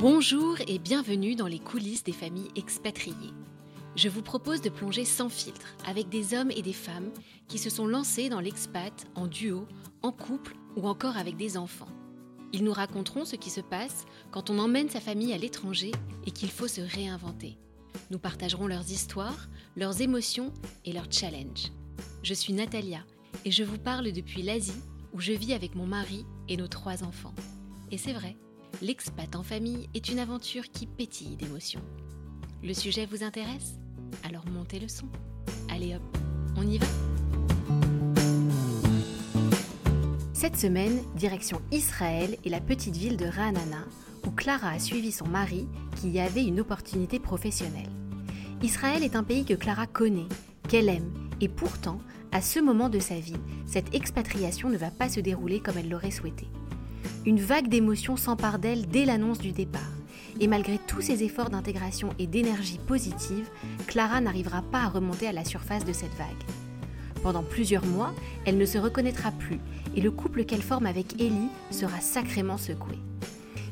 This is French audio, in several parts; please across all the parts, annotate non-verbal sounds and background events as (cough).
Bonjour et bienvenue dans les coulisses des familles expatriées. Je vous propose de plonger sans filtre avec des hommes et des femmes qui se sont lancés dans l'expat en duo, en couple ou encore avec des enfants. Ils nous raconteront ce qui se passe quand on emmène sa famille à l'étranger et qu'il faut se réinventer. Nous partagerons leurs histoires, leurs émotions et leurs challenges. Je suis Natalia et je vous parle depuis l'Asie où je vis avec mon mari et nos trois enfants. Et c'est vrai, l'expat en famille est une aventure qui pétille d'émotions. Le sujet vous intéresse? Alors montez le son. Allez hop, on y va Cette semaine, direction Israël et la petite ville de Ra'anana, où Clara a suivi son mari qui y avait une opportunité professionnelle. Israël est un pays que Clara connaît, qu'elle aime, et pourtant, à ce moment de sa vie, cette expatriation ne va pas se dérouler comme elle l'aurait souhaité. Une vague d'émotions s'empare d'elle dès l'annonce du départ. Et malgré tous ses efforts d'intégration et d'énergie positive, Clara n'arrivera pas à remonter à la surface de cette vague. Pendant plusieurs mois, elle ne se reconnaîtra plus et le couple qu'elle forme avec Ellie sera sacrément secoué.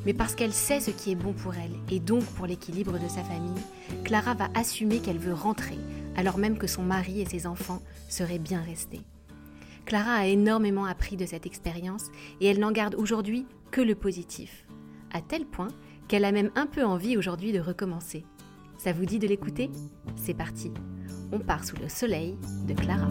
Mais parce qu'elle sait ce qui est bon pour elle et donc pour l'équilibre de sa famille, Clara va assumer qu'elle veut rentrer, alors même que son mari et ses enfants seraient bien restés. Clara a énormément appris de cette expérience et elle n'en garde aujourd'hui que le positif, à tel point qu'elle a même un peu envie aujourd'hui de recommencer. Ça vous dit de l'écouter? C'est parti. On part sous le soleil de Clara.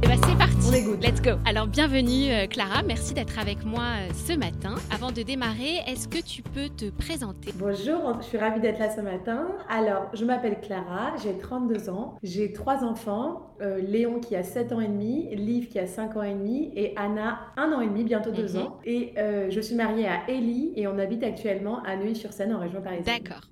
Eh ben, c'est parti. Let's go. Alors bienvenue euh, Clara, merci d'être avec moi euh, ce matin. Avant de démarrer, est-ce que tu peux te présenter? Bonjour, je suis ravie d'être là ce matin. Alors, je m'appelle Clara, j'ai 32 ans, j'ai trois enfants, euh, Léon qui a 7 ans et demi, Liv qui a 5 ans et demi et Anna 1 an et demi, bientôt 2 mhm. ans. Et je suis mariée à Ellie et on habite actuellement à Neuilly-sur-Seine en région parisienne. D'accord.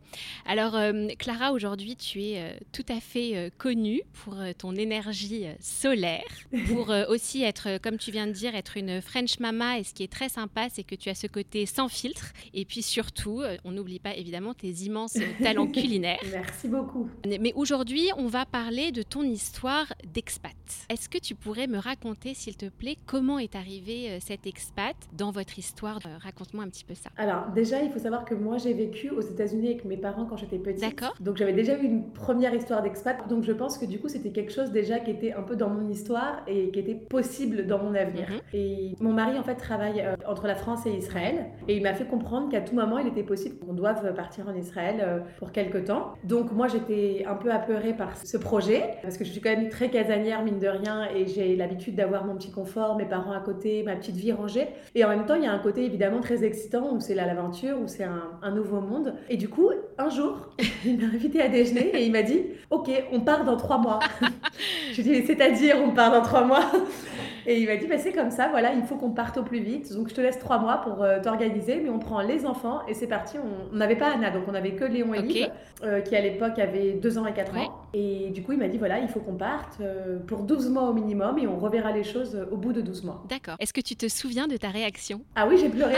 Alors Clara, aujourd'hui tu es tout à fait connue pour ton énergie solaire pour euh, aussi être, euh, comme tu viens de dire, être une French mama. Et ce qui est très sympa, c'est que tu as ce côté sans filtre. Et puis surtout, euh, on n'oublie pas évidemment tes immenses (laughs) talents culinaires. Merci beaucoup. Mais aujourd'hui, on va parler de ton histoire d'expat. Est-ce que tu pourrais me raconter, s'il te plaît, comment est arrivé cet expat dans votre histoire Raconte-moi un petit peu ça. Alors déjà, il faut savoir que moi, j'ai vécu aux États-Unis avec mes parents quand j'étais petite. D'accord. Donc j'avais déjà eu une première histoire d'expat. Donc je pense que du coup, c'était quelque chose déjà qui était un peu dans mon histoire et qui était possible dans mon avenir. Mhm. Et mon mari, en fait, travaille euh, entre la France et Israël. Et il m'a fait comprendre qu'à tout moment, il était possible qu'on doive partir en Israël euh, pour quelques temps. Donc, moi, j'étais un peu apeurée par ce projet, parce que je suis quand même très casanière, mine de rien, et j'ai l'habitude d'avoir mon petit confort, mes parents à côté, ma petite vie rangée. Et en même temps, il y a un côté évidemment très excitant où c'est l'aventure, où c'est un, un nouveau monde. Et du coup, un jour, (laughs) il m'a invité à déjeuner et il m'a dit Ok, on part dans trois mois. (laughs) je lui ai dit C'est-à-dire, on part trois mois (laughs) et il m'a dit, bah, c'est comme ça, voilà, il faut qu'on parte au plus vite. Donc je te laisse trois mois pour euh, t'organiser, mais on prend les enfants et c'est parti. On n'avait pas Anna, donc on avait que Léon et okay. Euh, qui à l'époque avait deux ans et quatre ans. Et du coup, il m'a dit, voilà, il faut qu'on parte euh, pour 12 mois au minimum et on reverra les choses au bout de 12 mois. D'accord. Est-ce que tu te souviens de ta réaction? Ah oui, j'ai pleuré.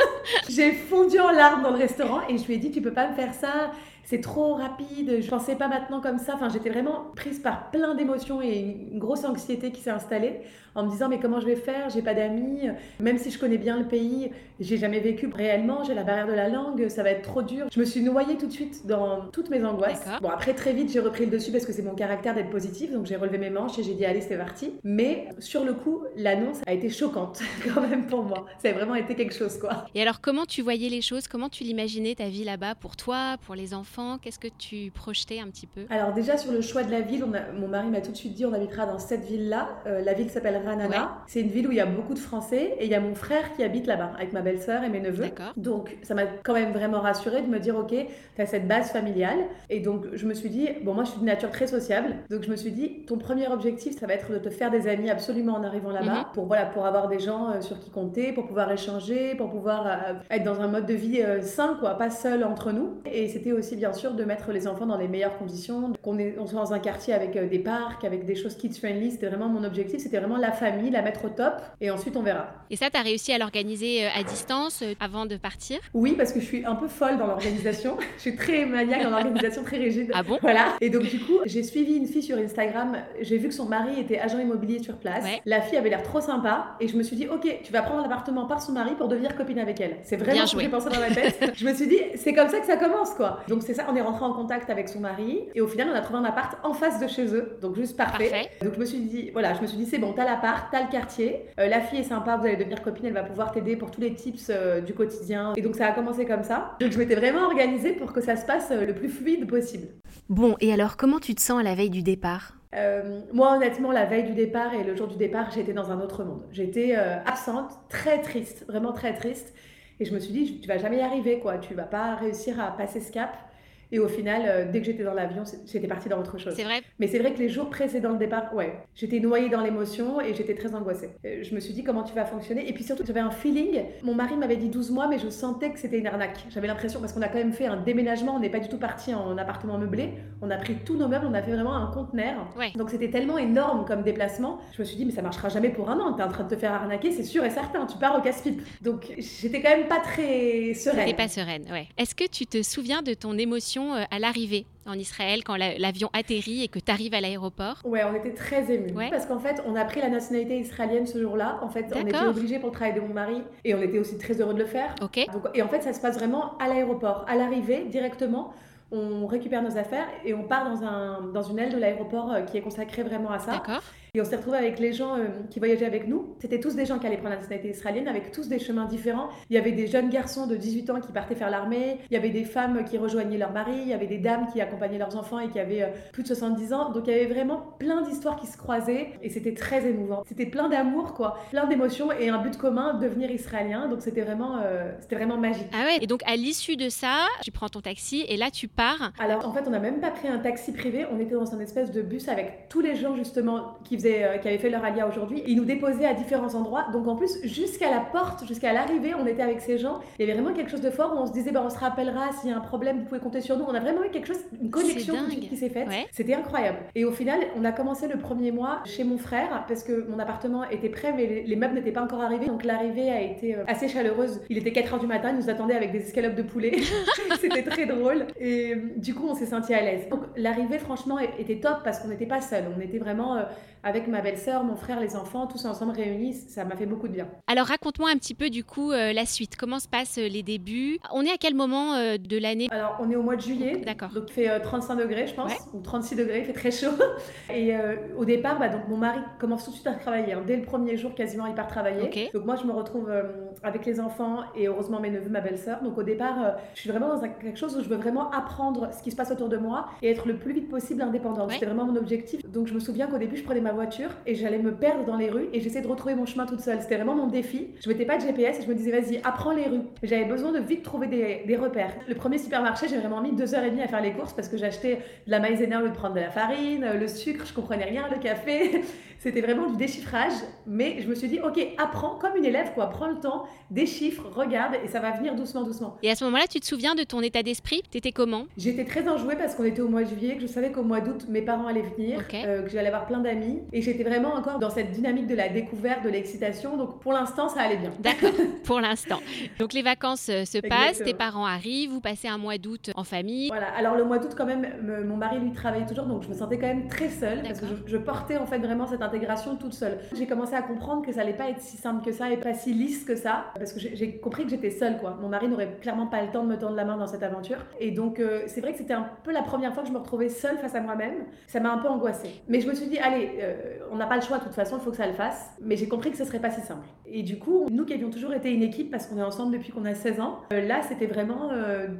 (laughs) j'ai fondu en larmes dans le restaurant et je lui ai dit, tu peux pas me faire ça? C'est trop rapide, je pensais pas maintenant comme ça. Enfin, j'étais vraiment prise par plein d'émotions et une grosse anxiété qui s'est installée en me disant mais comment je vais faire? J'ai pas d'amis, même si je connais bien le pays, j'ai jamais vécu réellement, j'ai la barrière de la langue, ça va être trop dur. Je me suis noyée tout de suite dans toutes mes angoisses. Bon après très vite j'ai repris le dessus parce que c'est mon caractère d'être positif, donc j'ai relevé mes manches et j'ai dit allez c'est parti. Mais sur le coup l'annonce a été choquante (laughs) quand même pour moi. Ça a vraiment été quelque chose quoi. Et alors comment tu voyais les choses? Comment tu l'imaginais ta vie là-bas pour toi, pour les enfants? Qu'est-ce que tu projetais un petit peu Alors déjà sur le choix de la ville, mon mari m'a tout de suite dit on habitera dans cette ville-là. Euh, la ville s'appelle Ranana. C'est une ville où il y a beaucoup de Français et il y a mon frère qui habite là-bas avec ma belle-sœur et mes neveux. Donc ça m'a quand même vraiment rassurée de me dire ok, tu as cette base familiale. Et donc je me suis dit, bon moi je suis de nature très sociable, donc je me suis dit ton premier objectif ça va être de te faire des amis absolument en arrivant là-bas mhm. pour, voilà, pour avoir des gens euh, sur qui compter, pour pouvoir échanger, pour pouvoir euh, être dans un mode de vie sain, quoi, pas seul entre nous. Et c'était aussi bien bien sûr de mettre les enfants dans les meilleures conditions, qu'on on soit dans un quartier avec euh, des parcs, avec des choses kids friendly. C'était vraiment mon objectif. C'était vraiment la famille, la mettre au top. Et ensuite, on verra. Et ça, tu as réussi à l'organiser à distance avant de partir? Oui, parce que je suis un peu folle dans l'organisation. (laughs) je suis très maniaque dans l'organisation, très rigide. Ah bon? Voilà. Et donc, du coup, j'ai suivi une fille sur Instagram. J'ai vu que son mari était agent immobilier sur place. La fille avait l'air trop sympa. Et je me suis dit, OK, tu vas prendre l'appartement par son mari pour devenir copine avec elle. C'est vraiment ce que j'ai pensé dans ma tête. je me suis dit, c'est comme ça que ça commence, quoi. Donc, c'est ça, on est rentré en contact avec son mari. Et au final, on a trouvé un appart en face de chez eux. Donc, juste parfait. Donc, je me suis dit, voilà, je me suis dit, c'est bon, t'as l'appart, t'as le quartier. Euh, la fille est sympa, vous allez devenir copine, elle va pouvoir t'aider pour tous les tips euh, du quotidien. Et donc, ça a commencé comme ça. Donc, je m'étais vraiment organisée pour que ça se passe euh, le plus fluide possible. Bon, et alors, comment tu te sens à la veille du départ? Euh, moi, honnêtement, la veille du départ et le jour du départ, j'étais dans un autre monde. J'étais euh, absente, très triste, vraiment très triste. Et je me suis dit, tu vas jamais y arriver, quoi. Tu vas pas réussir à passer ce cap. Et au final, euh, dès que j'étais dans l'avion, j'étais partie dans autre chose. C'est vrai. Mais c'est vrai que les jours précédents le départ, ouais, j'étais noyée dans l'émotion et j'étais très angoissée. Euh, je me suis dit comment tu vas fonctionner. Et puis surtout, j'avais un feeling. Mon mari m'avait dit 12 mois, mais je sentais que c'était une arnaque. J'avais l'impression, parce qu'on a quand même fait un déménagement, on n'est pas du tout parti en appartement meublé. On a pris tous nos meubles, on a fait vraiment un conteneur. Ouais. Donc c'était tellement énorme comme déplacement. Je me suis dit, mais ça marchera jamais pour un an. T'es en train de te faire arnaquer, c'est sûr et certain. Tu pars au casse-pipe. Donc j'étais quand même pas très sereine. T'étais pas sereine, ouais. Est-ce que tu te souviens de ton émotion euh, à l'arrivée en Israël quand l'avion atterrit et que tu arrives à l'aéroport? Ouais, on était très émus. Parce qu'en fait, on a pris la nationalité israélienne ce jour-là. En fait, on était obligés pour le travail de mon mari et on était aussi très heureux de le faire. Ok. et en fait, ça se passe vraiment à l'aéroport. À l'arrivée, directement, on récupère nos affaires et on part dans, un, dans une aile de l'aéroport euh, qui est consacrée vraiment à ça. D'accord. Et on s'est retrouvé avec les gens euh, qui voyageaient avec nous. C'était tous des gens qui allaient prendre la nationalité israélienne, avec tous des chemins différents. Il y avait des jeunes garçons de 18 ans qui partaient faire l'armée. Il y avait des femmes qui rejoignaient leur mari. Il y avait des dames qui accompagnaient leurs enfants et qui avaient euh, plus de 70 ans. Donc il y avait vraiment plein d'histoires qui se croisaient et c'était très émouvant. C'était plein d'amour, quoi, plein d'émotions et un but commun, devenir israélien. Donc c'était vraiment, euh, c'était vraiment magique. Ah ouais. Et donc à l'issue de ça, tu prends ton taxi et là tu pars. Alors en fait, on n'a même pas pris un taxi privé. On était dans un espèce de bus avec tous les gens justement qui faisaient, qui avaient fait leur alia aujourd'hui. Ils nous déposaient à différents endroits. Donc en plus, jusqu'à la porte, jusqu'à l'arrivée, on était avec ces gens. Il y avait vraiment quelque chose de fort où on se disait, bah, on se rappellera s'il y a un problème, vous pouvez compter sur nous. On a vraiment eu quelque chose, une connexion qui s'est faite. C'était incroyable. Et au final, on a commencé le premier mois chez mon frère parce que mon appartement était prêt, mais les, meubles n'étaient pas encore arrivés. Donc l'arrivée a été euh, assez chaleureuse. Il était 4 h du matin, il nous attendait avec des escalopes de poulet. (laughs) C'était très drôle. Et euh, du coup, on s'est senti à l'aise. Donc l'arrivée, franchement, était top parce qu'on n'était pas seul. On était vraiment euh, avec ma belle-sœur, mon frère, les enfants, tous ensemble réunis, ça m'a fait beaucoup de bien. Alors raconte-moi un petit peu du coup euh, la suite. Comment se passent euh, les débuts? On est à quel moment euh, de l'année? Alors on est au mois de juillet. D'accord. Donc il fait 35 degrés, je pense, ou 36 degrés, il fait très chaud. (laughs) Et au départ, bah, donc mon mari commence tout de suite à travailler. Hein. Dès le premier jour, quasiment, il part travailler. Donc moi, je me retrouve avec les enfants et heureusement mes neveux, ma belle-sœur. Donc au départ, je suis vraiment dans quelque chose où je veux vraiment apprendre ce qui se passe autour de moi et être le plus vite possible indépendante. C'était vraiment mon objectif. Donc je me souviens qu'au début, je prenais ma voiture et j'allais me perdre dans les rues et j'essayais de retrouver mon chemin toute seule. C'était vraiment mon défi. Je mettais pas de GPS et je me disais, vas-y, apprends les rues. J'avais besoin de vite trouver des, des repères. Le premier supermarché, j'ai vraiment mis deux heures et demie à faire les courses parce que j'achetais de la maïzena au lieu de prendre de la farine, le sucre, je comprenais rien, le café. (laughs) C'était vraiment du déchiffrage, mais je me suis dit, ok, apprends comme une élève, quoi. Prends le temps, déchiffre, regarde, et ça va venir doucement, doucement. Et à ce moment-là, tu te souviens de ton état d'esprit? T'étais comment? J'étais très enjouée parce qu'on était au mois de juillet, que je savais qu'au mois d'août, mes parents allaient venir, euh, que j'allais avoir plein d'amis, et j'étais vraiment encore dans cette dynamique de la découverte, de l'excitation. Donc pour l'instant, ça allait bien. D'accord, (laughs) pour l'instant. Donc les vacances euh, se passent, tes parents arrivent, vous passez un mois d'août en famille. Voilà, alors le mois d'août, quand même, mon mari lui travaillait toujours, donc je me sentais quand même très seule parce que je, je portais en fait vraiment cette intégration toute seule. J'ai commencé à comprendre que ça allait pas être si simple que ça et pas si lisse que ça, parce que j'ai compris que j'étais seule, quoi. Mon mari n'aurait clairement pas le temps de me tendre la main dans cette aventure. Et donc, euh, c'est vrai que c'était un peu la première fois que je me retrouvais seule face à moi-même. Ça m'a un peu angoissée. Mais je me suis dit, allez, euh, on n'a pas le choix de toute façon, il faut que ça le fasse. Mais j'ai compris que ce serait pas si simple. Et du coup, nous qui avions toujours été une équipe parce qu'on est ensemble depuis qu'on a 16 ans, euh, là, c'était vraiment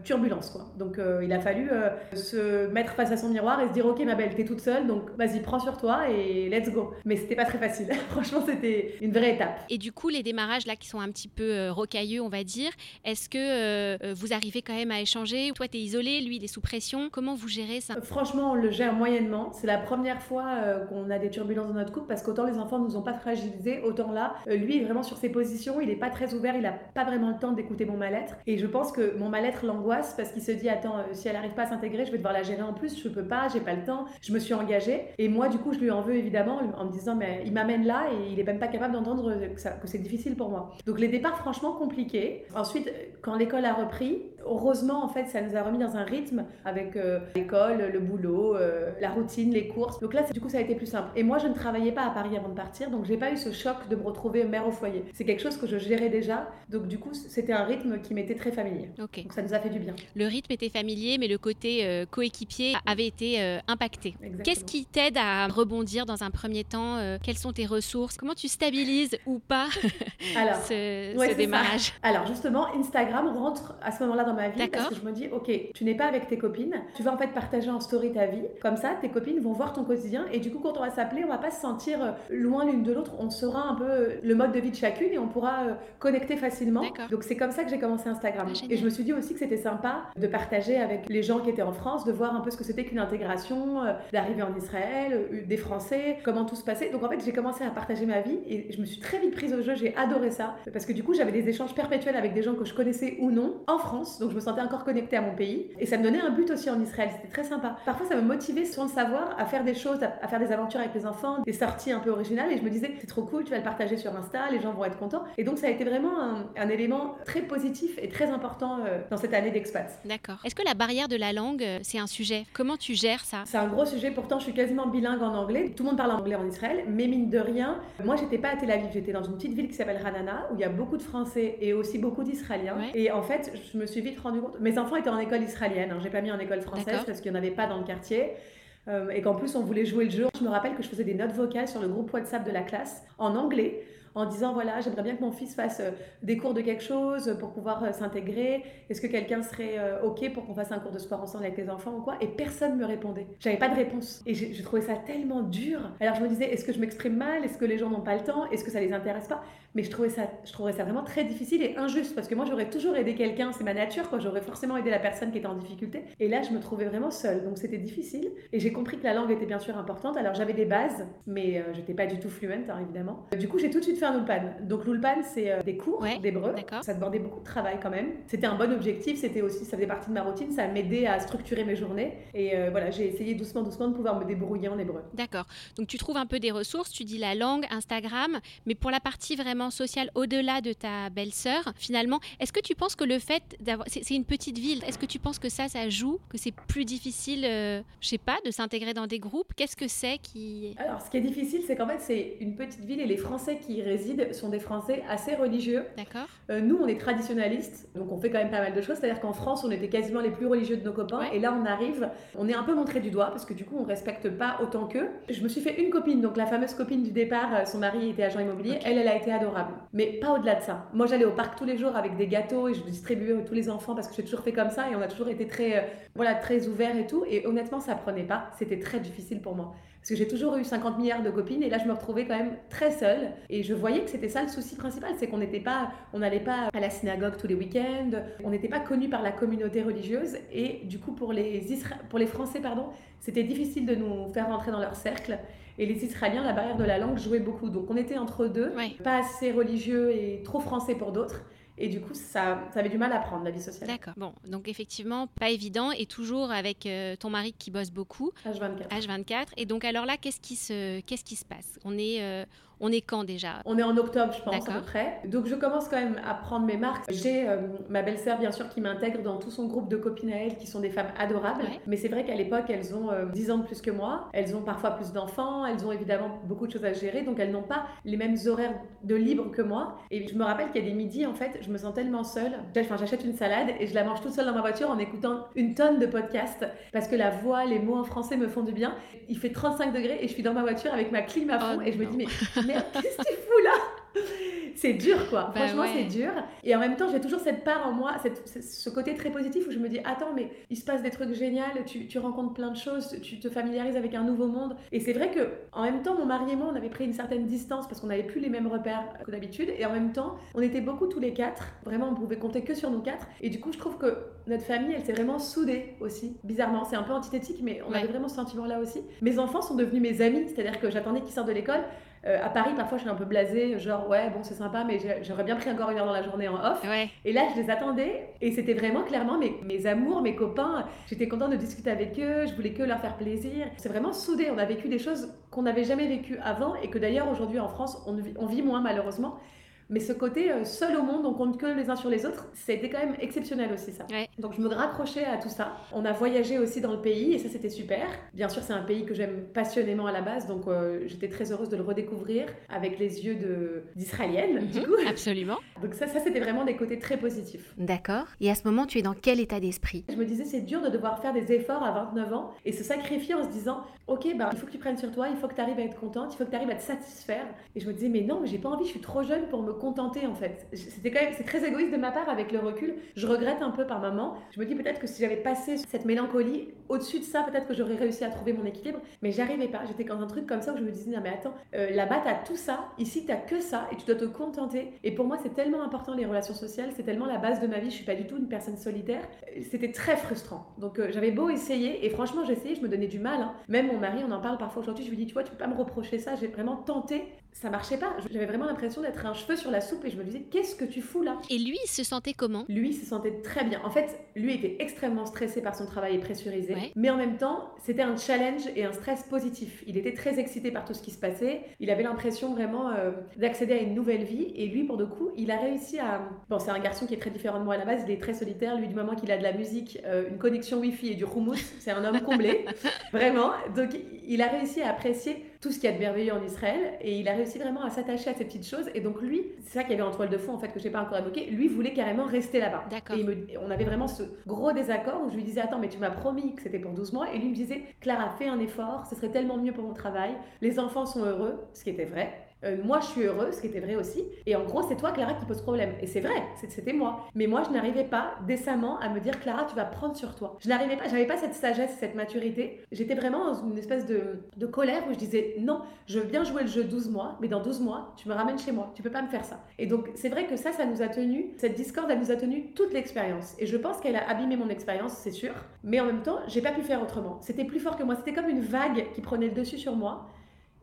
turbulence, quoi. Donc, il a fallu se mettre face à son miroir et se dire, ok, ma belle, t'es toute seule, donc vas-y, prends sur toi et let's go. Mais c'était pas très facile. (laughs) Franchement, c'était une vraie étape. Et du coup, les démarrages là qui sont un petit peu euh, rocailleux, on va dire, est-ce que euh, euh, vous arrivez quand même à échanger Toi, tu es isolé, lui, il est sous pression? Comment vous gérez ça? Franchement, on le gère moyennement. C'est la première fois qu'on a des turbulences dans notre couple parce qu'autant les enfants nous ont pas fragilisés, autant là, euh, lui est vraiment sur ses positions, il est pas très ouvert, il a pas vraiment le temps d'écouter mon mal-être. Et je pense que mon mal-être l'angoisse parce qu'il se dit attends, euh, si elle arrive pas à s'intégrer, je vais devoir la gérer en plus, je peux pas, j'ai pas le temps, je me suis engagée. Et moi, du coup, je lui en veux évidemment en me disant mais il m'amène là et il est même pas capable d'entendre que, que c'est difficile pour moi. Donc les départs franchement compliqués. Ensuite, quand l'école a repris, heureusement, en fait, ça nous a remis dans un rythme avec euh, l'école, le boulot, euh, la routine, les courses. Donc là, du coup, ça a été plus simple. Et moi, je ne travaillais pas à Paris avant de partir, donc j'ai pas eu ce choc de me retrouver mère au foyer. C'est quelque chose que je gérais déjà, donc du coup, c'était un rythme qui m'était très familier. Donc ça nous a fait du bien. Le rythme était familier, mais le côté euh, coéquipier avait été impacté. Qu'est-ce qui t'aide à rebondir dans un premier temps Quelles sont tes ressources? Comment tu stabilises ou pas (laughs) Alors, ce, démarrage? Alors justement, Instagram rentre à ce moment-là dans ma vie parce que je me dis, ok, tu n'es pas avec tes copines, tu vas en fait partager en story ta vie. Comme ça, tes copines vont voir ton quotidien et du coup, quand on va s'appeler, on va pas se sentir euh, loin l'une de l'autre. On saura un peu euh, le mode de vie de chacune et on pourra euh, connecter facilement. Donc c'est comme ça que j'ai commencé Instagram. Ah, et je me suis dit aussi que c'était sympa de partager avec les gens qui étaient en France, de voir un peu ce que c'était qu'une intégration, d'arriver en Israël, des Français, comment tout se passait. Donc en fait, j'ai commencé à partager ma vie et je me suis très vite prise au jeu. J'ai adoré ça parce que du coup, j'avais des échanges perpétuels avec des gens que je connaissais ou non en France. Donc je me sentais encore connectée à mon pays. Et ça me donnait un but aussi en Israël. C'était très sympa. Parfois, ça me motivait sans le savoir à faire des choses, à faire des aventures avec les enfants, des sorties un peu originales. Et je me disais, c'est trop cool, tu vas le partager sur Insta, les gens vont être contents. Et donc, ça a été vraiment un, élément très positif et très important euh, dans cette année d'expat. D'accord. Est-ce que la barrière de la langue, euh, c'est un sujet? Comment tu gères ça? C'est un gros sujet. Pourtant, je suis quasiment bilingue en anglais. Tout le monde parle anglais en Israël. Mais mine de rien, moi, j'étais pas à Tel Aviv. J'étais dans une petite ville qui s'appelle Ranana, où il y a beaucoup de Français et aussi beaucoup d'Israéliens. Et en fait, je me suis vite rendu compte. Mes enfants étaient en école israélienne. Hein. J'ai pas mis en école française parce qu'il n'y en avait pas dans le quartier. Euh, et qu'en plus, on voulait jouer le jeu. Je me rappelle que je faisais des notes vocales sur le groupe WhatsApp de la classe en anglais en disant voilà, j'aimerais bien que mon fils fasse euh, des cours de quelque chose pour pouvoir euh, s'intégrer. Est-ce que quelqu'un serait OK pour qu'on fasse un cours de sport ensemble avec les enfants ou quoi? Et personne ne me répondait. J'avais pas de réponse. Et j'ai trouvé ça tellement dur. Alors je me disais est-ce que je m'exprime mal? Est-ce que les gens n'ont pas le temps? Est-ce que ça les intéresse pas? Mais je trouvais ça, je trouvais ça vraiment très difficile et injuste parce que moi j'aurais toujours aidé quelqu'un, c'est ma nature, quoi. J'aurais forcément aidé la personne qui était en difficulté. Et là, je me trouvais vraiment seule. Donc c'était difficile. Et j'ai compris que la langue était bien sûr importante. Alors j'avais des bases, mais je j'étais pas du tout fluente, hein, évidemment. Du coup, j'ai tout de suite fait un open. Donc l'Ulpan, c'est euh, des cours d'hébreu. Ça demandait beaucoup de travail quand même. C'était un bon objectif, c'était aussi, ça faisait partie de ma routine, ça m'aidait à structurer mes journées. Et euh, voilà, j'ai essayé doucement, doucement de pouvoir me débrouiller en hébreu. D'accord. Donc tu trouves un peu des ressources, tu dis la langue, Instagram, mais pour la partie vraiment sociale, au-delà de ta belle-sœur, finalement, est-ce que tu penses que le fait d'avoir. C'est une petite ville, est-ce que tu penses que ça, ça joue, que c'est plus difficile, euh, je sais pas, de s'intégrer dans des groupes? Qu'est-ce que c'est qui. Alors, ce qui est difficile, c'est qu'en fait, c'est une petite ville et les Français qui y résident sont des Français assez religieux. D'accord. Euh, nous, on est traditionnalistes, donc on fait quand même pas mal de choses. C'est-à-dire qu'en France, on était quasiment les plus religieux de nos copains. Et là, on arrive, on est un peu montré du doigt parce que du coup, on respecte pas autant qu'eux. Je me suis fait une copine, donc la fameuse copine du départ, euh, son mari était agent immobilier. Elle, elle a été Mais pas au-delà de ça. Moi, j'allais au parc tous les jours avec des gâteaux et je distribuais tous les enfants parce que j'ai toujours fait comme ça et on a toujours été très, euh, voilà, très ouverts et tout. Et honnêtement, ça prenait pas. C'était très difficile pour moi. Parce que j'ai toujours eu 50 milliards de copines et là je me retrouvais quand même très seule. Et je voyais que c'était ça le souci principal, c'est qu'on n'était pas, on n'allait pas à la synagogue tous les week-ends, on n'était pas connu par la communauté religieuse et du coup pour les, pour les Français, pardon, c'était difficile de nous faire rentrer dans leur cercle. Et les Israéliens, la barrière de la langue jouait beaucoup. Donc on était entre deux, pas assez religieux et trop français pour d'autres. Et du coup, ça, ça avait du mal à prendre la vie sociale. D'accord. Bon, donc effectivement, pas évident et toujours avec euh, ton mari qui bosse beaucoup. H24. H24. Et donc alors là, qu'est-ce qui se, qu'est-ce qui se passe? On est, euh, on est quand déjà On est en octobre, je pense, à peu près. Donc je commence quand même à prendre mes marques. J'ai euh, ma belle-sœur, bien sûr, qui m'intègre dans tout son groupe de copines à elle, qui sont des femmes adorables. Mais c'est vrai qu'à l'époque, elles ont 10 ans de plus que moi. Elles ont parfois plus d'enfants. Elles ont évidemment beaucoup de choses à gérer. Donc elles n'ont pas les mêmes horaires de libre que moi. Et je me rappelle qu'il y a des midis, en fait, je me sens tellement seule. Enfin, j'achète une salade et je la mange toute seule dans ma voiture en écoutant une tonne de podcasts parce que la voix, les mots en français me font du bien. Il fait 35 degrés et je suis dans ma voiture avec ma clim à fond oh et je me dis mais (laughs) merde, (laughs) qu'est-ce que tu fous là? C'est dur, quoi. Bah Franchement, c'est dur. Et en même temps, j'ai toujours cette part en moi, cette, ce côté très positif où je me dis, attends, mais il se passe des trucs géniaux, tu, tu rencontres plein de choses, tu te familiarises avec un nouveau monde. Et c'est vrai que, en même temps, mon mari et moi, on avait pris une certaine distance parce qu'on n'avait plus les mêmes repères que d'habitude. Et en même temps, on était beaucoup tous les quatre. Vraiment, on pouvait compter que sur nous quatre. Et du coup, je trouve que notre famille, elle s'est vraiment soudée aussi. Bizarrement, c'est un peu antithétique, mais on avait vraiment ce sentiment-là aussi. Mes enfants sont devenus mes amis, c'est-à-dire que j'attendais qu'ils sortent de l'école. Euh, à Paris, parfois, je suis un peu blasée, genre, ouais, bon, c'est sympa, mais j'aurais bien pris encore une heure dans la journée en off. Et là, je les attendais, et c'était vraiment clairement mes, mes amours, mes copains. J'étais contente de discuter avec eux, je voulais que leur faire plaisir. C'est vraiment soudé, on a vécu des choses qu'on n'avait jamais vécues avant, et que d'ailleurs, aujourd'hui en France, on, on vit moins malheureusement. Mais ce côté euh, seul au monde, on compte que les uns sur les autres, c'était quand même exceptionnel aussi ça. Donc je me raccrochais à tout ça. On a voyagé aussi dans le pays et ça c'était super. Bien sûr c'est un pays que j'aime passionnément à la base, donc euh, j'étais très heureuse de le redécouvrir avec les yeux d'israélienne du mhm, coup. Absolument. (laughs) Donc ça, ça c'était vraiment des côtés très positifs. D'accord. Et à ce moment tu es dans quel état d'esprit? Je me disais c'est dur de devoir faire des efforts à 29 ans et se sacrifier en se disant ok bah, il faut que tu prennes sur toi, il faut que tu arrives à être contente, il faut que tu arrives à te satisfaire. Et je me disais mais non mais j'ai pas envie, je suis trop jeune pour me contenter en fait. C'était quand même, c'est très égoïste de ma part avec le recul. Je regrette un peu par moment. Je me dis peut-être que si j'avais passé cette mélancolie, au-dessus de ça, peut-être que j'aurais réussi à trouver mon équilibre. Mais j'arrivais pas. J'étais dans un truc comme ça où je me disais non mais attends, euh, là-bas t'as tout ça, ici t'as que ça et tu dois te contenter. Et pour moi c'est tellement important les relations sociales, c'est tellement la base de ma vie. Je suis pas du tout une personne solitaire. C'était très frustrant. Donc euh, j'avais beau essayer et franchement j'essayais, je me donnais du mal. Hein. Même mon mari, on en parle parfois aujourd'hui. Je lui dis tu vois tu peux pas me reprocher ça. J'ai vraiment tenté ça marchait pas. J'avais vraiment l'impression d'être un cheveu sur la soupe et je me disais, qu'est-ce que tu fous là? Et lui, il se sentait comment? Lui, il se sentait très bien. En fait, lui était extrêmement stressé par son travail et pressurisé. Mais en même temps, c'était un challenge et un stress positif. Il était très excité par tout ce qui se passait. Il avait l'impression vraiment euh, d'accéder à une nouvelle vie. Et lui, pour le coup, il a réussi à. Bon, c'est un garçon qui est très différent de moi à la base. Il est très solitaire. Lui, du moment qu'il a de la musique, euh, une connexion Wi-Fi et du houmous, c'est un homme comblé. (laughs) vraiment. Donc, il a réussi à apprécier tout ce qu'il y a de merveilleux en Israël et il a réussi vraiment à s'attacher à ces petites choses. Et donc lui c'est ça qu'il y avait en toile de fond en fait que j'ai pas encore évoqué lui voulait carrément rester là-bas. Et on avait vraiment ce gros désaccord où je lui disais attends mais tu m'as promis que c'était pour 12 mois. Et lui me disait Clara fais un effort ce serait tellement mieux pour mon travail. Les enfants sont heureux ce qui était vrai euh, moi, je suis heureuse, ce qui était vrai aussi. Et en gros, c'est toi, Clara, qui pose problème. Et c'est vrai, c'était moi. Mais moi, je n'arrivais pas décemment à me dire, Clara, tu vas prendre sur toi. Je n'arrivais pas, j'avais pas cette sagesse, cette maturité. J'étais vraiment dans une espèce de, de, colère où je disais, non, je veux bien jouer le jeu 12 mois, mais dans 12 mois, tu me ramènes chez moi. Tu peux pas me faire ça. Et donc, c'est vrai que ça, ça nous a tenu, cette discorde, elle nous a tenu toute l'expérience. Et je pense qu'elle a abîmé mon expérience, c'est sûr. Mais en même temps, j'ai pas pu faire autrement. C'était plus fort que moi. C'était comme une vague qui prenait le dessus sur moi.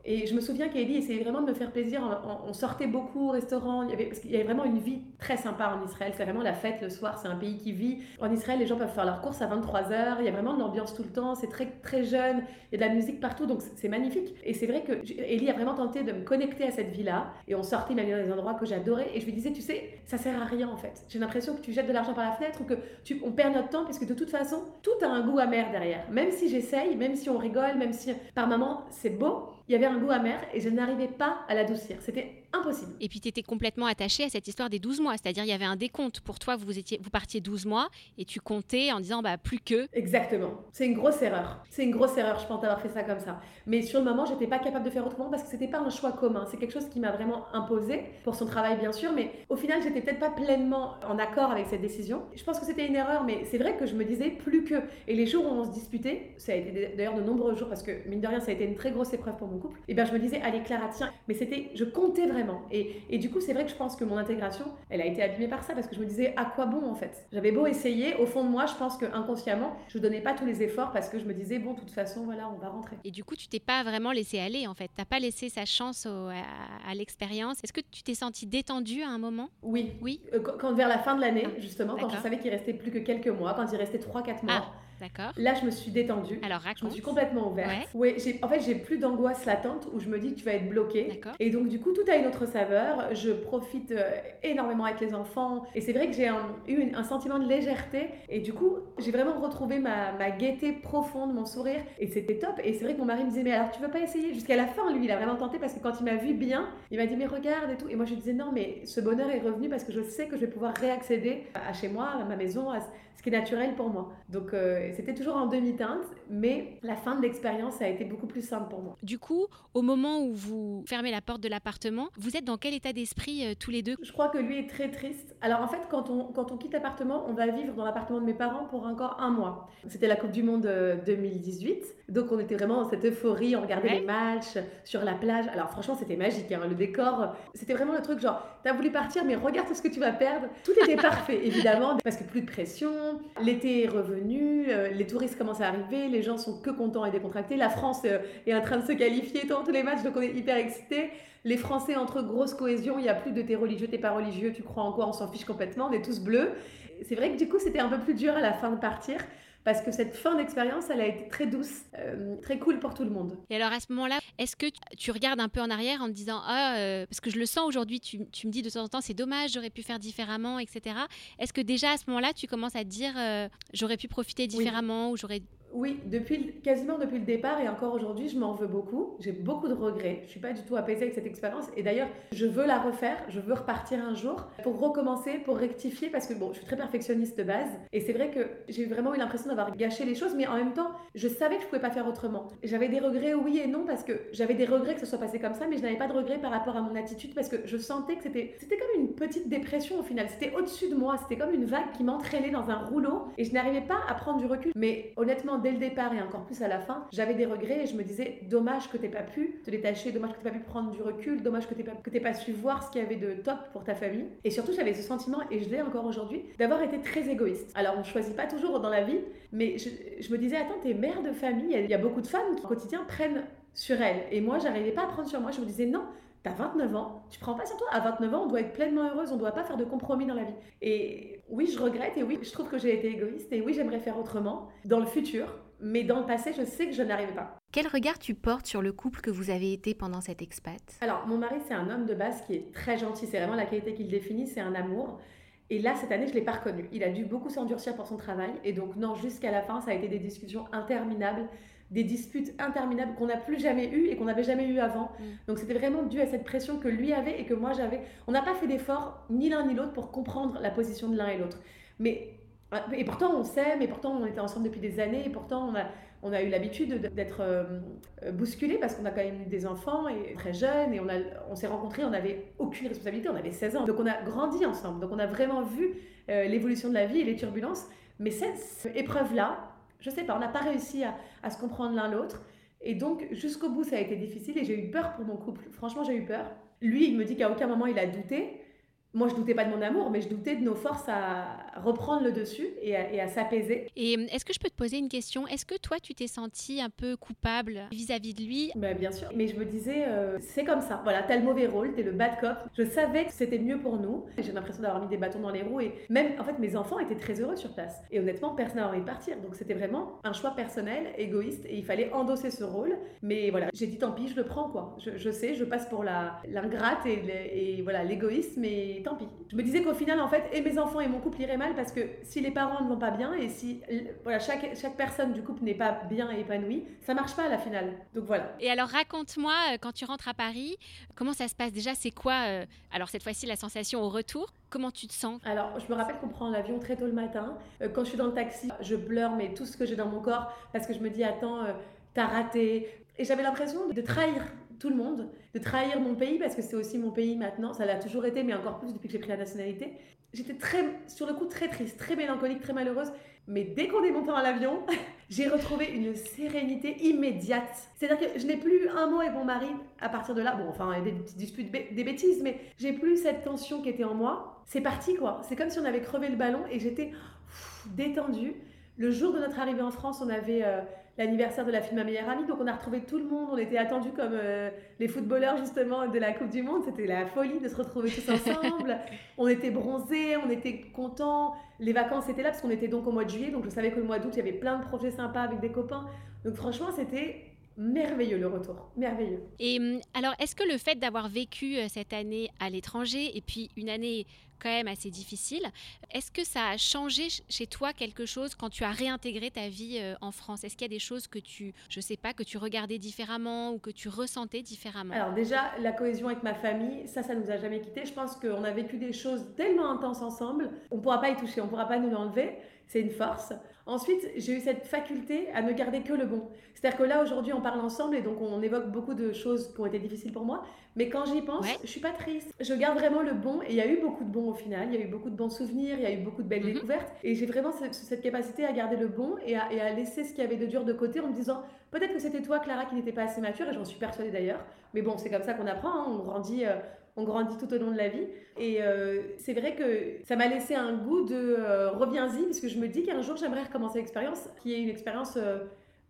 Et je me souviens qu'Elie essayait vraiment de me faire plaisir. On, sortait beaucoup au restaurant, il y avait, vraiment une vie très sympa en Israël. C'est vraiment la fête le soir, c'est un pays qui vit. En Israël, les gens peuvent faire leurs courses à 23h, il y a vraiment de l'ambiance tout le temps, c'est très, très jeune, il y a de la musique partout, donc c'est magnifique. Et c'est vrai que a vraiment tenté de me connecter à cette vie-là. Et on sortait même dans des endroits que j'adorais. Et je lui disais, tu sais, ça sert à rien en fait. J'ai l'impression que tu jettes de l'argent par la fenêtre ou que tu, on perd notre temps, parce que de toute façon, tout a un goût amer derrière. Même si j'essaye, même si on rigole, même si par moments c'est beau, il y avait un goût amer et je n'arrivais pas à l'adoucir. C'était impossible. Et puis tu étais complètement attaché à cette histoire des 12 mois, c'est-à-dire il y avait un décompte. Pour toi, vous, étiez, vous partiez 12 mois et tu comptais en disant bah plus que. Exactement. C'est une grosse erreur. C'est une grosse erreur, je pense, d'avoir fait ça comme ça. Mais sur le moment, j'étais pas capable de faire autrement parce que c'était pas un choix commun. C'est quelque chose qui m'a vraiment imposé pour son travail, bien sûr, mais au final, j'étais peut-être pas pleinement en accord avec cette décision. Je pense que c'était une erreur, mais c'est vrai que je me disais plus que. Et les jours où on se disputait, ça a été d'ailleurs de nombreux jours parce que mine de rien, ça a été une très grosse épreuve pour mon couple. Et bien, je me disais allez Clara, tiens, mais c'était, je comptais vraiment. Et, et du coup, c'est vrai que je pense que mon intégration, elle a été abîmée par ça parce que je me disais à quoi bon en fait? J'avais beau essayer, au fond de moi, je pense que inconsciemment, je donnais pas tous les efforts parce que je me disais bon, de toute façon, voilà, on va rentrer. Et du coup, tu t'es pas vraiment laissé aller en fait. T'as pas laissé sa chance à, l'expérience. Est-ce que tu t'es senti détendue à un moment? Oui. Oui? Euh, quand, vers la fin de l'année, ah, justement, quand je savais qu'il restait plus que quelques mois, quand il restait 3-4 mois. Ah. D'accord. Là, je me suis détendue. Alors, raconte. Je me suis complètement ouverte. Ouais. en fait, j'ai plus d'angoisse latente où je me dis que tu vas être bloqué. Et donc, du coup, tout a une autre saveur. Je profite euh, énormément avec les enfants. Et c'est vrai que j'ai eu un sentiment de légèreté. Et du coup, j'ai vraiment retrouvé ma, ma gaieté profonde, mon sourire. Et c'était top. Et c'est vrai que mon mari me disait, mais alors, tu veux pas essayer? Jusqu'à la fin, lui, il a vraiment tenté parce que quand il m'a vu bien, il m'a dit, mais regarde et tout. Et moi, je lui disais, non, mais ce bonheur est revenu parce que je sais que je vais pouvoir réaccéder à chez moi, à ma maison, à ce qui est naturel pour moi. Donc, euh, c'était toujours en demi-teinte, mais la fin de l'expérience a été beaucoup plus simple pour moi. Du coup, au moment où vous fermez la porte de l'appartement, vous êtes dans quel état d'esprit tous les deux? Je crois que lui est très triste. Alors en fait, quand on, quand on quitte l'appartement, on va vivre dans l'appartement de mes parents pour encore un mois. C'était la Coupe du Monde 2018, donc on était vraiment dans cette euphorie, on regardait les matchs sur la plage. Alors franchement, c'était magique, hein. le décor, c'était vraiment le truc genre, t'as voulu partir, mais regarde tout ce que tu vas perdre. Tout était (laughs) parfait, évidemment, parce que plus de pression, l'été est revenu, euh, les touristes commencent à arriver, les gens sont que contents et décontractés. La France euh, est en train de se qualifier dans tous les matchs, donc on est hyper excités. Les Français, entre grosse cohésion, il n'y a plus de t'es religieux, t'es pas religieux, tu crois en quoi, on s'en fiche complètement, on est tous bleus. C'est vrai que du coup, c'était un peu plus dur à la fin de partir parce que cette fin d'expérience, elle a été très douce, euh, très cool pour tout le monde. Et alors à ce moment-là, est-ce que tu regardes un peu en arrière en te disant ah euh, parce que je le sens aujourd'hui, tu, me dis de temps en temps c'est dommage, j'aurais pu faire différemment, etc. Est-ce que déjà à ce moment-là, tu commences à te dire euh, j'aurais pu profiter différemment ou j'aurais oui, depuis, quasiment depuis le départ et encore aujourd'hui, je m'en veux beaucoup. J'ai beaucoup de regrets. Je suis pas du tout apaisée avec cette expérience. Et d'ailleurs, je veux la refaire. Je veux repartir un jour pour recommencer, pour rectifier parce que bon, je suis très perfectionniste de base. Et c'est vrai que j'ai vraiment eu l'impression d'avoir gâché les choses, mais en même temps, je savais que je pouvais pas faire autrement. J'avais des regrets, oui et non, parce que j'avais des regrets que ce soit passé comme ça, mais je n'avais pas de regrets par rapport à mon attitude parce que je sentais que c'était, c'était comme une petite dépression au final. C'était au-dessus de moi. C'était comme une vague qui m'entraînait dans un rouleau et je n'arrivais pas à prendre du recul. Mais honnêtement, dès le départ et encore plus à la fin, j'avais des regrets et je me disais dommage que tu pas pu te détacher, dommage que tu pas pu prendre du recul, dommage que tu pas, que pas su voir ce qu'il y avait de top pour ta famille. Et surtout, j'avais ce sentiment, et je l'ai encore aujourd'hui, d'avoir été très égoïste. Alors, on choisit pas toujours dans la vie, mais je, me disais, attends, t'es mère de famille, il y, a beaucoup de femmes qui au quotidien prennent sur elles. Et moi, j'arrivais pas à prendre sur moi. Je me disais, non, T'as 29 ans, tu prends pas sur toi. À 29 ans, on doit être pleinement heureuse, on doit pas faire de compromis dans la vie. Et oui, je regrette et oui, je trouve que j'ai été égoïste et oui, j'aimerais faire autrement dans le futur. Mais dans le passé, je sais que je n'arrivais pas. Quel regard tu portes sur le couple que vous avez été pendant cette expat? Alors, mon mari, c'est un homme de base qui est très gentil. C'est vraiment la qualité qu'il définit, c'est un amour. Et là, cette année, je ne l'ai pas reconnu. Il a dû beaucoup s'endurcir pour son travail. Et donc, non, jusqu'à la fin, ça a été des discussions interminables, des disputes interminables qu'on n'a plus jamais eues et qu'on n'avait jamais eues avant. Mm. Donc, c'était vraiment dû à cette pression que lui avait et que moi j'avais. On n'a pas fait d'effort, ni l'un ni l'autre, pour comprendre la position de l'un et l'autre. Mais et pourtant, on s'aime, et pourtant, on était ensemble depuis des années, et pourtant, on a, on a eu l'habitude d'être euh, bousculés parce qu'on a quand même eu des enfants et très jeunes, et on, a, on s'est rencontrés, on n'avait aucune responsabilité, on avait 16 ans. Donc, on a grandi ensemble, donc on a vraiment vu euh, l'évolution de la vie et les turbulences. Mais cette épreuve-là, je sais pas, on n'a pas réussi à, à se comprendre l'un l'autre. Et donc, jusqu'au bout, ça a été difficile, et j'ai eu peur pour mon couple. Franchement, j'ai eu peur. Lui, il me dit qu'à aucun moment il a douté moi, je doutais pas de mon amour, mais je doutais de nos forces à reprendre le dessus et à, s'apaiser. Et euh, est-ce que je peux te poser une question? Est-ce que toi, tu t'es senti un peu coupable vis-à-vis de lui? Bah, Bien sûr, mais je me disais, euh, c'est comme ça. Voilà, t'as le mauvais rôle, t'es le bad cop. Je savais que c'était mieux pour nous. J'ai l'impression d'avoir mis des bâtons dans les roues et même, en fait, mes enfants étaient très heureux sur place. Et honnêtement, personne n'a envie de partir. Donc c'était vraiment un choix personnel, égoïste, et il fallait endosser ce rôle. Mais voilà, j'ai dit tant pis, je le prends quoi. Je, sais, je passe pour l'ingrate et, et voilà l'égoïsme, mais tant pis. Je me disais qu'au final, en fait, et mes enfants et mon couple iraient mal parce que si les parents ne vont pas bien et si voilà, chaque, chaque personne du couple n'est pas bien et épanouie, ça marche pas à la finale. Donc voilà. Et alors raconte-moi, euh, quand tu rentres à Paris, comment ça se passe déjà? C'est quoi, euh, alors cette fois-ci, la sensation au retour? Comment tu te sens? Alors, je me rappelle qu'on prend l'avion très tôt le matin. Euh, quand je suis dans le taxi, je pleure, mais tout ce que j'ai dans mon corps, parce que je me dis, attends, t'as raté. Et j'avais l'impression de trahir tout le monde, de trahir mon pays parce que c'est aussi mon pays maintenant. Ça l'a toujours été, mais encore plus depuis que j'ai pris la nationalité. J'étais très, sur le coup, très triste, très mélancolique, très malheureuse. Mais dès qu'on est monté dans l'avion, (laughs) j'ai retrouvé une sérénité immédiate. C'est-à-dire que je n'ai plus un mot avec mon mari à partir de là. Bon, enfin, il des petites disputes, des bêtises, mais j'ai plus cette tension qui était en moi. C'est parti, quoi. C'est comme si on avait crevé le ballon et j'étais détendue. Le jour de notre arrivée en France, on avait euh, l'anniversaire de la fille de ma meilleure amie. Donc on a retrouvé tout le monde. On était attendus comme euh, les footballeurs justement de la Coupe du Monde. C'était la folie de se retrouver tous ensemble. (laughs) on était bronzés, on était contents. Les vacances étaient là parce qu'on était donc au mois de juillet. Donc je savais que le mois d'août, il y avait plein de projets sympas avec des copains. Donc franchement, c'était merveilleux le retour, merveilleux. Et hum, alors, est-ce que le fait d'avoir vécu euh, cette année à l'étranger et puis une année quand même assez difficile, est-ce que ça a changé chez toi quelque chose quand tu as réintégré ta vie euh, en France? Est-ce qu'il y a des choses que tu, je sais pas, que tu regardais différemment ou que tu ressentais différemment? Alors déjà, la cohésion avec ma famille, ça, ça nous a jamais quitté. Je pense qu'on a vécu des choses tellement intenses ensemble, on pourra pas y toucher, on pourra pas nous l'enlever. C'est une force. Ensuite, j'ai eu cette faculté à ne garder que le bon. C'est-à-dire que là, aujourd'hui, on parle ensemble et donc on évoque beaucoup de choses qui ont été difficiles pour moi. Mais quand j'y pense, je suis pas triste. Je garde vraiment le bon et il y a eu beaucoup de bons au final. Il y a eu beaucoup de bons souvenirs, il y a eu beaucoup de belles mhm. découvertes. Et j'ai vraiment cette, capacité à garder le bon et à, et à laisser ce qu'il y avait de dur de côté en me disant peut-être que c'était toi, Clara, qui n'était pas assez mature et j'en suis persuadée d'ailleurs. Mais bon, c'est comme ça qu'on apprend. Hein. On grandit. Euh, on grandit tout au long de la vie. Et euh, c'est vrai que ça m'a laissé un goût de euh, reviens-y, parce que je me dis qu'un jour j'aimerais recommencer l'expérience, qui est une expérience euh,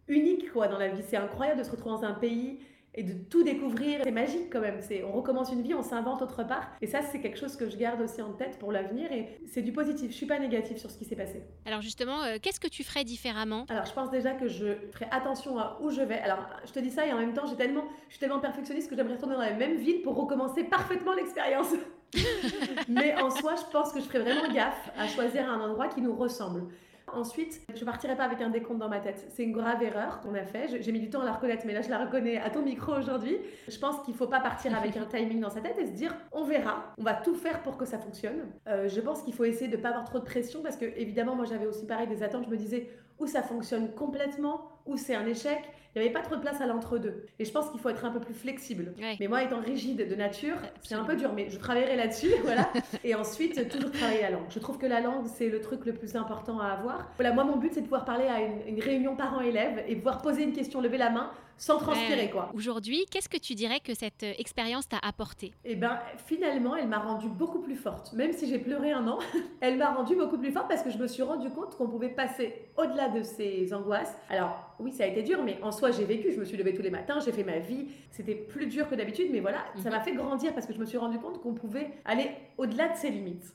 unique quoi, dans la vie. C'est incroyable de se retrouver dans un pays et de tout découvrir. C'est magique quand même. C'est, on recommence une vie, on s'invente autre part. Et ça, c'est quelque chose que je garde aussi en tête pour l'avenir. Et c'est du positif. Je suis pas négative sur ce qui s'est passé. Alors justement, euh, qu'est-ce que tu ferais différemment? Alors je pense déjà que je ferai attention à où je vais. Alors je te dis ça et en même temps, j'ai tellement, je suis tellement perfectionniste que j'aimerais retourner dans la même ville pour recommencer parfaitement l'expérience. (laughs) Mais en soi, je pense que je ferais vraiment gaffe à choisir un endroit qui nous ressemble. Ensuite, je partirai pas avec un décompte dans ma tête. C'est une grave erreur qu'on a fait. J'ai mis du temps à la reconnaître, mais là je la reconnais à ton micro aujourd'hui. Je pense qu'il faut pas partir avec un timing dans sa tête et se dire on verra, on va tout faire pour que ça fonctionne. Euh, je pense qu'il faut essayer de pas avoir trop de pression parce que évidemment moi j'avais aussi pareil des attentes. Je me disais où ça fonctionne complètement, où c'est un échec. Il n'y avait pas trop de place à l'entre-deux. Et je pense qu'il faut être un peu plus flexible. Mais moi, étant rigide de nature, c'est un peu dur, mais je travaillerai là-dessus. (laughs) voilà. Et ensuite, toujours travailler la langue. Je trouve que la langue, c'est le truc le plus important à avoir. Voilà, moi, mon but, c'est de pouvoir parler à une, une réunion parents-élèves et pouvoir poser une question, lever la main, sans transpirer quoi. Aujourd'hui, qu'est-ce que tu dirais que cette euh, expérience t'a apporté? Eh ben, finalement, elle m'a rendue beaucoup plus forte. Même si j'ai pleuré un an, (laughs) elle m'a rendue beaucoup plus forte parce que je me suis rendu compte qu'on pouvait passer au-delà de ces angoisses. Alors, oui, ça a été dur, mais en soi, j'ai vécu. Je me suis levée tous les matins, j'ai fait ma vie. C'était plus dur que d'habitude, mais voilà, ça m'a mhm. fait grandir parce que je me suis rendu compte qu'on pouvait aller au-delà de ses limites.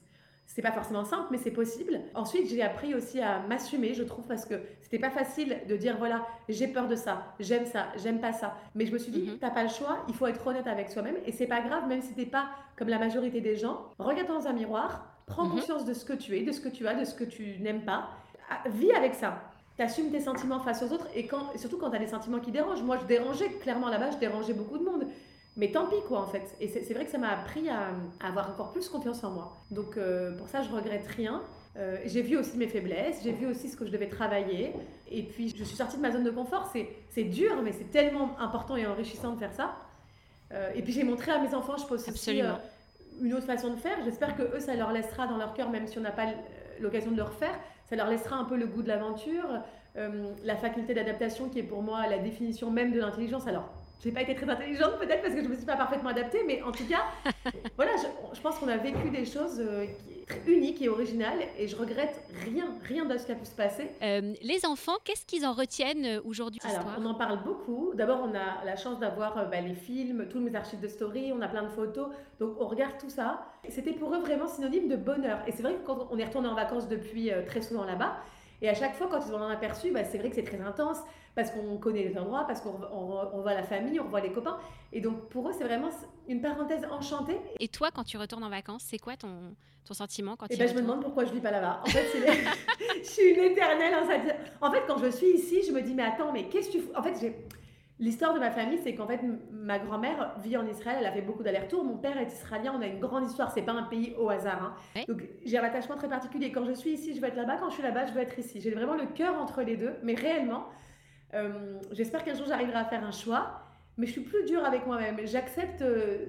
C'est pas forcément simple, mais c'est possible. Ensuite, j'ai appris aussi à m'assumer, je trouve, parce que c'était pas facile de dire voilà, j'ai peur de ça, j'aime ça, j'aime pas ça. Mais je me suis dit, mhm. t'as pas le choix, il faut être honnête avec soi-même. Et c'est pas grave, même si t'es pas comme la majorité des gens. Regarde dans un miroir, prends mhm. conscience de ce que tu es, de ce que tu as, de ce que tu n'aimes pas. Ah, vis avec ça. T'assumes tes sentiments face aux autres et, quand, surtout quand t'as des sentiments qui dérangent. Moi, je dérangeais, clairement là-bas, je dérangeais beaucoup de monde. Mais tant pis, quoi, en fait. Et c'est vrai que ça m'a appris à, avoir encore plus confiance en moi. Donc, euh, pour ça, je regrette rien. Euh, j'ai vu aussi mes faiblesses, j'ai vu aussi ce que je devais travailler. Et puis, je suis sortie de ma zone de confort. C'est dur, mais c'est tellement important et enrichissant de faire ça. Euh, et puis, j'ai montré à mes enfants, je pense aussi une autre façon de faire. J'espère que eux, ça leur laissera dans leur cœur, même si on n'a pas l'occasion de le refaire, ça leur laissera un peu le goût de l'aventure, la faculté d'adaptation qui est pour moi la définition même de l'intelligence. Alors, j'ai pas été très intelligente peut-être parce que je me suis pas parfaitement adaptée, mais en tout cas, (laughs) voilà, je, pense qu'on a vécu des choses euh, uniques et originales et je regrette rien, rien de ce qui a pu se passer. Euh, les enfants, qu'est-ce qu'ils en retiennent euh, aujourd'hui Alors, on en parle beaucoup. D'abord, on a la chance d'avoir bah, les films, tous mes archives de story, on a plein de photos, donc on regarde tout ça. C'était pour eux vraiment synonyme de bonheur. Et c'est vrai que quand on est retourné en vacances depuis très souvent là-bas, et à chaque fois, quand ils en ont aperçu, bah, c'est vrai que c'est très intense parce qu'on connaît les endroits, parce qu'on on, voit la famille, on voit les copains. Et donc pour eux, c'est vraiment une parenthèse enchantée. Et toi, quand tu retournes en vacances, c'est quoi ton, ton sentiment quand Et eh ben, je me demande pourquoi je vis pas là-bas. En fait, (laughs) (laughs) je suis une éternelle. En fait, quand je suis ici, je me dis mais attends, mais qu'est-ce que tu fous? En fait, j'ai L'histoire de ma famille, c'est qu'en fait, ma grand-mère vit en Israël, elle a fait beaucoup d'allers-retours. Mon père est israélien, on a une grande histoire, c'est pas un pays au hasard. Hein. Donc j'ai un attachement très particulier. Quand je suis ici, je veux être là-bas. Quand je suis là-bas, je veux être ici. J'ai vraiment le cœur entre les deux, mais réellement, euh, j'espère qu'un jour j'arriverai à faire un choix, mais je suis plus dure avec moi-même. J'accepte euh,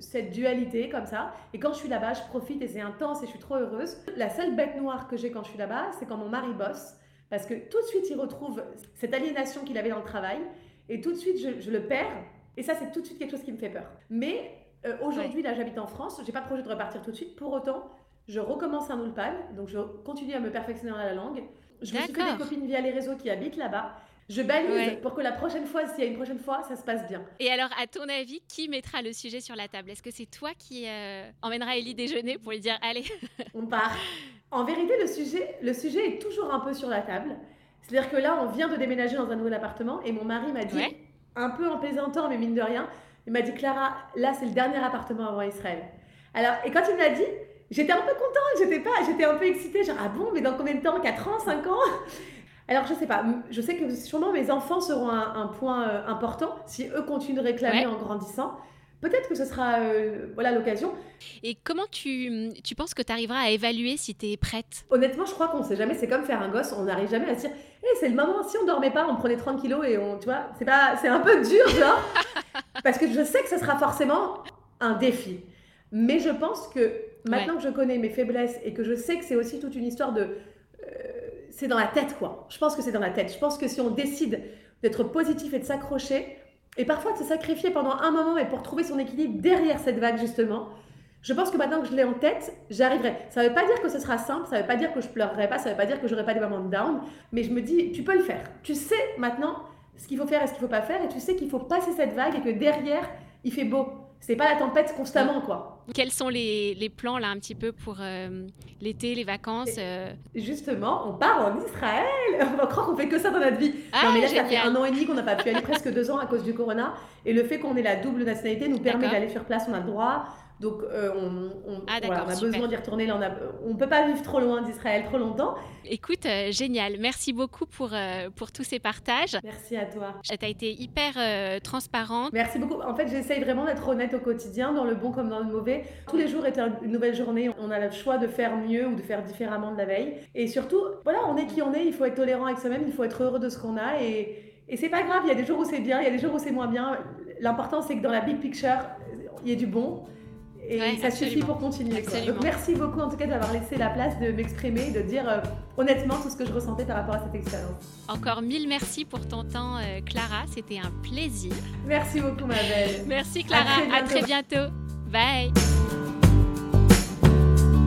cette dualité comme ça. Et quand je suis là-bas, je profite et c'est intense et je suis trop heureuse. La seule bête noire que j'ai quand je suis là-bas, c'est quand mon mari bosse. Parce que tout de suite, il retrouve cette aliénation qu'il avait dans le travail. Et tout de suite, je, le perds. Et ça, c'est tout de suite quelque chose qui me fait peur. Mais euh, aujourd'hui, là, j'habite en France. J'ai pas de projet de repartir tout de suite. Pour autant, je recommence un Ulpan. Donc, je continue à me perfectionner dans la langue. Je me suis fait des copines via les réseaux qui habitent là-bas. Je balise pour que la prochaine fois, s'il y a une prochaine fois, ça se passe bien. Et alors, à ton avis, qui mettra le sujet sur la table? Est-ce que c'est toi qui euh, emmènera Ellie déjeuner pour lui dire allez? (laughs) On part. En vérité, le sujet, le sujet est toujours un peu sur la table. C'est-à-dire que là, on vient de déménager dans un nouvel appartement et mon mari m'a dit un peu en plaisantant, mais mine de rien, il m'a dit Clara, là c'est le dernier appartement avant Israël. Alors, et quand il me l'a dit, j'étais un peu contente, j'étais pas, j'étais un peu excitée, genre ah bon, mais dans combien de temps? 4 ans, 5 ans? Alors, je sais pas, je sais que sûrement mes enfants seront un, point euh, important si eux continuent de réclamer en grandissant. Peut-être que ce sera euh, voilà l'occasion. Et comment tu, tu penses que tu arriveras à évaluer si tu es prête? Honnêtement, je crois qu'on sait jamais. C'est comme faire un gosse. On n'arrive jamais à se dire hey, c'est le moment, si on dormait pas, on prenait 30 kilos et on. Tu vois, c'est, pas, c'est un peu dur, genre. (laughs) parce que je sais que ce sera forcément un défi. Mais je pense que maintenant que je connais mes faiblesses et que je sais que c'est aussi toute une histoire de. Euh, c'est dans la tête, quoi. Je pense que c'est dans la tête. Je pense que si on décide d'être positif et de s'accrocher, et parfois de se sacrifier pendant un moment, mais pour trouver son équilibre derrière cette vague, justement. Je pense que maintenant que je l'ai en tête, j'arriverai. Ça ne veut pas dire que ce sera simple, ça ne veut pas dire que je pleurerai pas, ça ne veut pas dire que j'aurai pas des moments de down, mais je me dis, tu peux le faire. Tu sais maintenant ce qu'il faut faire et ce qu'il ne faut pas faire, et tu sais qu'il faut passer cette vague et que derrière, il fait beau c'est pas la tempête constamment, quoi. Quels sont les, les plans, là, un petit peu pour euh, l'été, les vacances euh? Justement, on part en Israël (laughs) On va croire qu'on fait que ça dans notre vie. Ah, non, mais là, ça fait un an et demi qu'on n'a pas pu aller, presque deux ans à cause du corona. Et le fait qu'on ait la double nationalité nous permet d'aller sur place, on a le droit. Donc, euh, on, ah, on, a besoin d'y retourner. Là, on ne peut pas vivre trop loin d'Israël trop longtemps. Écoute, euh, génial. Merci beaucoup pour, euh, pour tous ces partages. Merci à toi. Tu as été hyper transparente. Merci beaucoup. En fait, j'essaye vraiment d'être honnête au quotidien, dans le bon comme dans le mauvais. Tous les jours est une nouvelle journée. On a le choix de faire mieux ou de faire différemment de la veille. Et surtout, voilà, on est qui on est. Il faut être tolérant avec soi-même. Il faut être heureux de ce qu'on a. Et, et c'est pas grave. Il y a des jours où c'est bien, il y a des jours où c'est moins bien. L'important, c'est que dans la big picture, il y ait du bon. Et ça suffit pour continuer. Donc, merci beaucoup en tout cas d'avoir laissé la place de m'exprimer, de dire euh, honnêtement tout ce que je ressentais par rapport à cette expérience. Encore mille merci pour ton temps, euh, Clara. C'était un plaisir. Merci beaucoup, ma belle. (laughs) merci, Clara. À très, bientôt. Bye.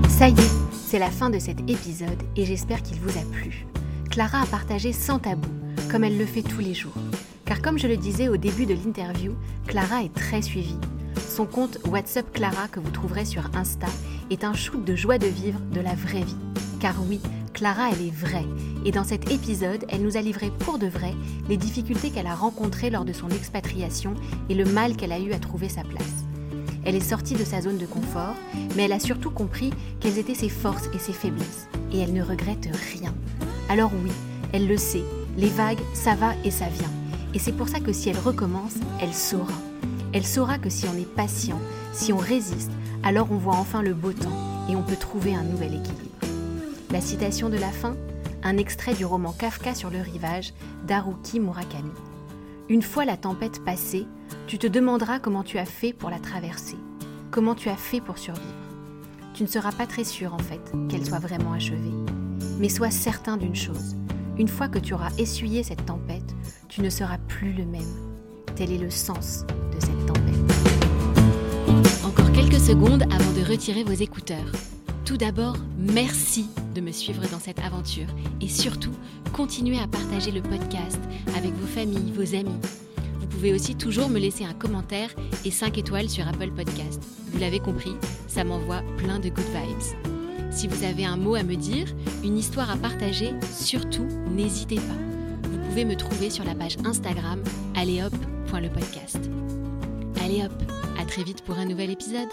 Ça y est, c'est la fin de cet épisode et j'espère qu'il vous a plu. Clara a partagé sans tabou, comme elle le fait tous les jours. Car comme je le disais au début de l'interview, Clara est très suivie son compte WhatsApp Clara que vous trouverez sur Insta est un shoot de joie de vivre de la vraie vie. Car oui, Clara, elle est vraie. Et dans cet épisode, elle nous a livré pour de vrai les difficultés qu'elle a rencontrées lors de son expatriation et le mal qu'elle a eu à trouver sa place. Elle est sortie de sa zone de confort, mais elle a surtout compris quelles étaient ses forces et ses faiblesses. Et elle ne regrette rien. Alors oui, elle le sait, les vagues, ça va et ça vient. Et c'est pour ça que si elle recommence, elle saura. Elle saura que si on est patient, si on résiste, alors on voit enfin le beau temps et on peut trouver un nouvel équilibre. La citation de la fin Un extrait du roman Kafka sur le rivage d'Haruki Murakami. Une fois la tempête passée, tu te demanderas comment tu as fait pour la traverser, comment tu as fait pour survivre. Tu ne seras pas très sûr en fait qu'elle soit vraiment achevée. Mais sois certain d'une chose, une fois que tu auras essuyé cette tempête, tu ne seras plus le même. Tel est le sens cette tempête. Encore quelques secondes avant de retirer vos écouteurs. Tout d'abord, merci de me suivre dans cette aventure et surtout, continuez à partager le podcast avec vos familles, vos amis. Vous pouvez aussi toujours me laisser un commentaire et 5 étoiles sur Apple Podcast. Vous l'avez compris, ça m'envoie plein de good vibes. Si vous avez un mot à me dire, une histoire à partager, surtout n'hésitez pas. Vous pouvez me trouver sur la page Instagram alléhop.lepodcast. Allez hop, à très vite pour un nouvel épisode.